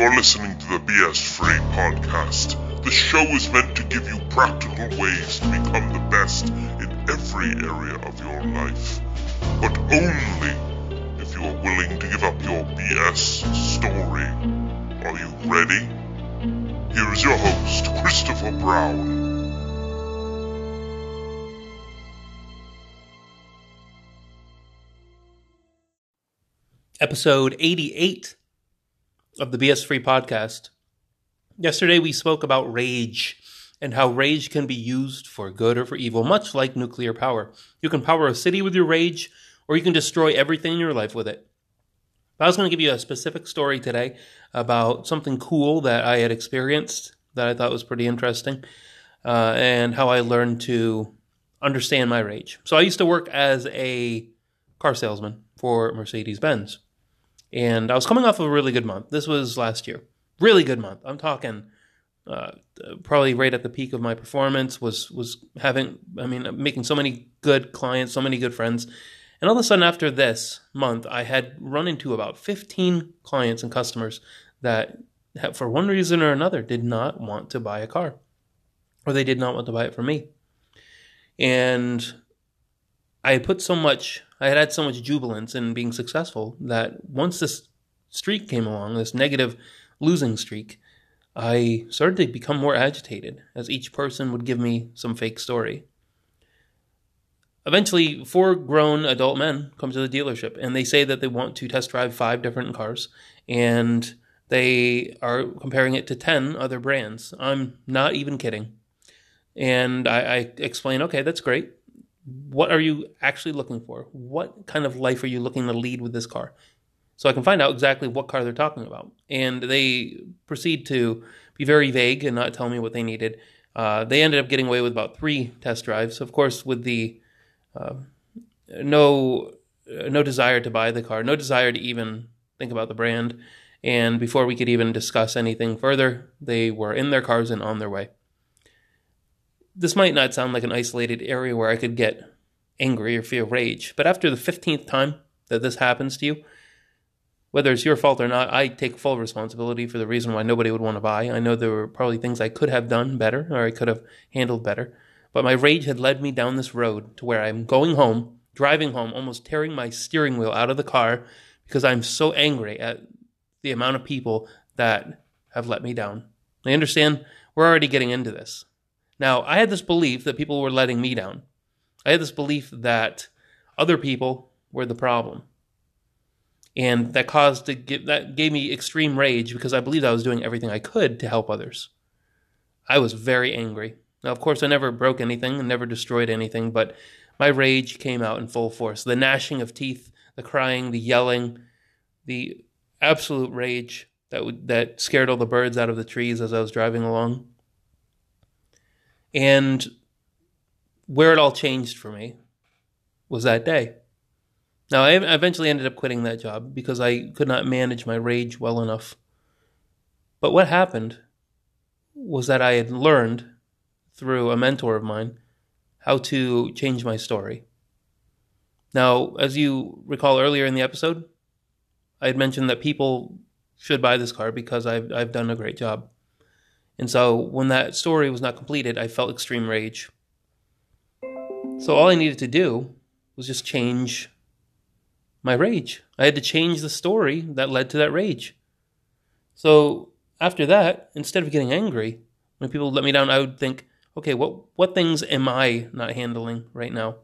You're listening to the BS Free podcast. The show is meant to give you practical ways to become the best in every area of your life, but only if you are willing to give up your BS story. Are you ready? Here is your host, Christopher Brown. episode 88 of the BS Free podcast. Yesterday we spoke about rage and how rage can be used for good or for evil, much like nuclear power. You can power a city with your rage, or you can destroy everything in your life with it. I was going to give you a specific story today about something cool that I had experienced that I thought was pretty interesting, uh, and how I learned to understand my rage. So I used to work as a car salesman for Mercedes Benz and I was coming off of a really good month. This was last year, really good month. I'm talking uh, probably right at the peak of my performance. Was was having, I mean, making so many good clients, so many good friends, and all of a sudden after this month, I had run into about 15 clients and customers that, for one reason or another, did not want to buy a car, or they did not want to buy it from me, and I put so much, I had had so much jubilance in being successful that once this streak came along, this negative losing streak, I started to become more agitated as each person would give me some fake story. Eventually, four grown adult men come to the dealership and they say that they want to test drive five different cars and they are comparing it to 10 other brands. I'm not even kidding. And I, I explain, okay, that's great what are you actually looking for? What kind of life are you looking to lead with this car? So I can find out exactly what car they're talking about. And they proceed to be very vague and not tell me what they needed. Uh, they ended up getting away with about three test drives. Of course, with the uh, no no desire to buy the car, no desire to even think about the brand. And before we could even discuss anything further, they were in their cars and on their way this might not sound like an isolated area where I could get angry or feel rage, but after the 15th time that this happens to you, whether it's your fault or not, I take full responsibility for the reason why nobody would want to buy. I know there were probably things I could have done better or I could have handled better, but my rage had led me down this road to where I'm going home, driving home, almost tearing my steering wheel out of the car because I'm so angry at the amount of people that have let me down. I understand we're already getting into this. Now, I had this belief that people were letting me down. I had this belief that other people were the problem. And that caused to that gave me extreme rage because I believed I was doing everything I could to help others. I was very angry. Now, of course, I never broke anything and never destroyed anything, but my rage came out in full force. The gnashing of teeth, the crying, the yelling, the absolute rage that would, that scared all the birds out of the trees as I was driving along. And where it all changed for me was that day. Now, I eventually ended up quitting that job because I could not manage my rage well enough. But what happened was that I had learned through a mentor of mine how to change my story. Now, as you recall earlier in the episode, I had mentioned that people should buy this car because I've, I've done a great job. And so when that story was not completed, I felt extreme rage. So all I needed to do was just change my rage. I had to change the story that led to that rage. So after that, instead of getting angry, when people let me down, I would think, okay, what what things am I not handling right now?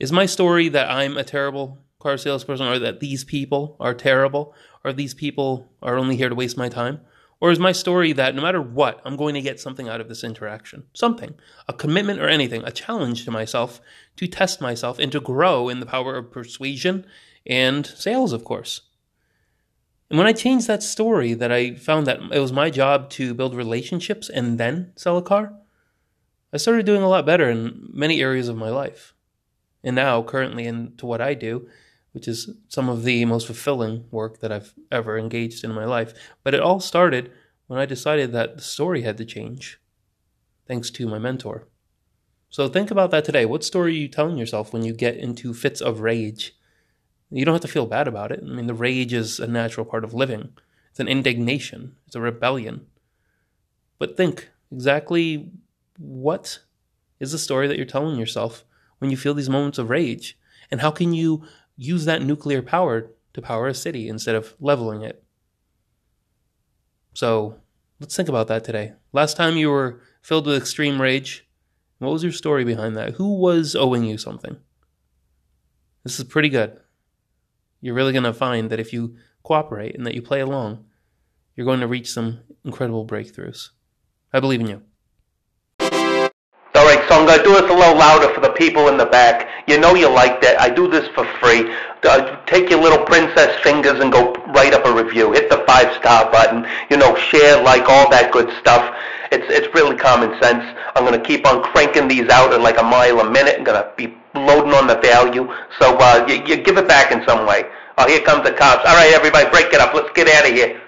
Is my story that I'm a terrible car salesperson or that these people are terrible or these people are only here to waste my time? Or is my story that no matter what, I'm going to get something out of this interaction? Something. A commitment or anything, a challenge to myself to test myself and to grow in the power of persuasion and sales, of course. And when I changed that story, that I found that it was my job to build relationships and then sell a car, I started doing a lot better in many areas of my life. And now, currently, into what I do, which is some of the most fulfilling work that I've ever engaged in my life. But it all started when I decided that the story had to change, thanks to my mentor. So think about that today. What story are you telling yourself when you get into fits of rage? You don't have to feel bad about it. I mean, the rage is a natural part of living. It's an indignation. It's a rebellion. But think exactly what is the story that you're telling yourself when you feel these moments of rage? And how can you use that nuclear power to power a city instead of leveling it? So let's think about that today. Last time you were filled with extreme rage, what was your story behind that? Who was owing you something? This is pretty good. You're really going to find that if you cooperate and that you play along, you're going to reach some incredible breakthroughs. I believe in you. I'm going to do this a little louder for the people in the back. You know you like that. I do this for free. Uh, take your little princess fingers and go write up a review. Hit the five star button. You know, share, like, all that good stuff. It's it's really common sense. I'm going to keep on cranking these out at like a mile a minute. I'm going to be loading on the value. So uh, you, you give it back in some way. Oh, here comes the cops. All right, everybody, break it up. Let's get out of here.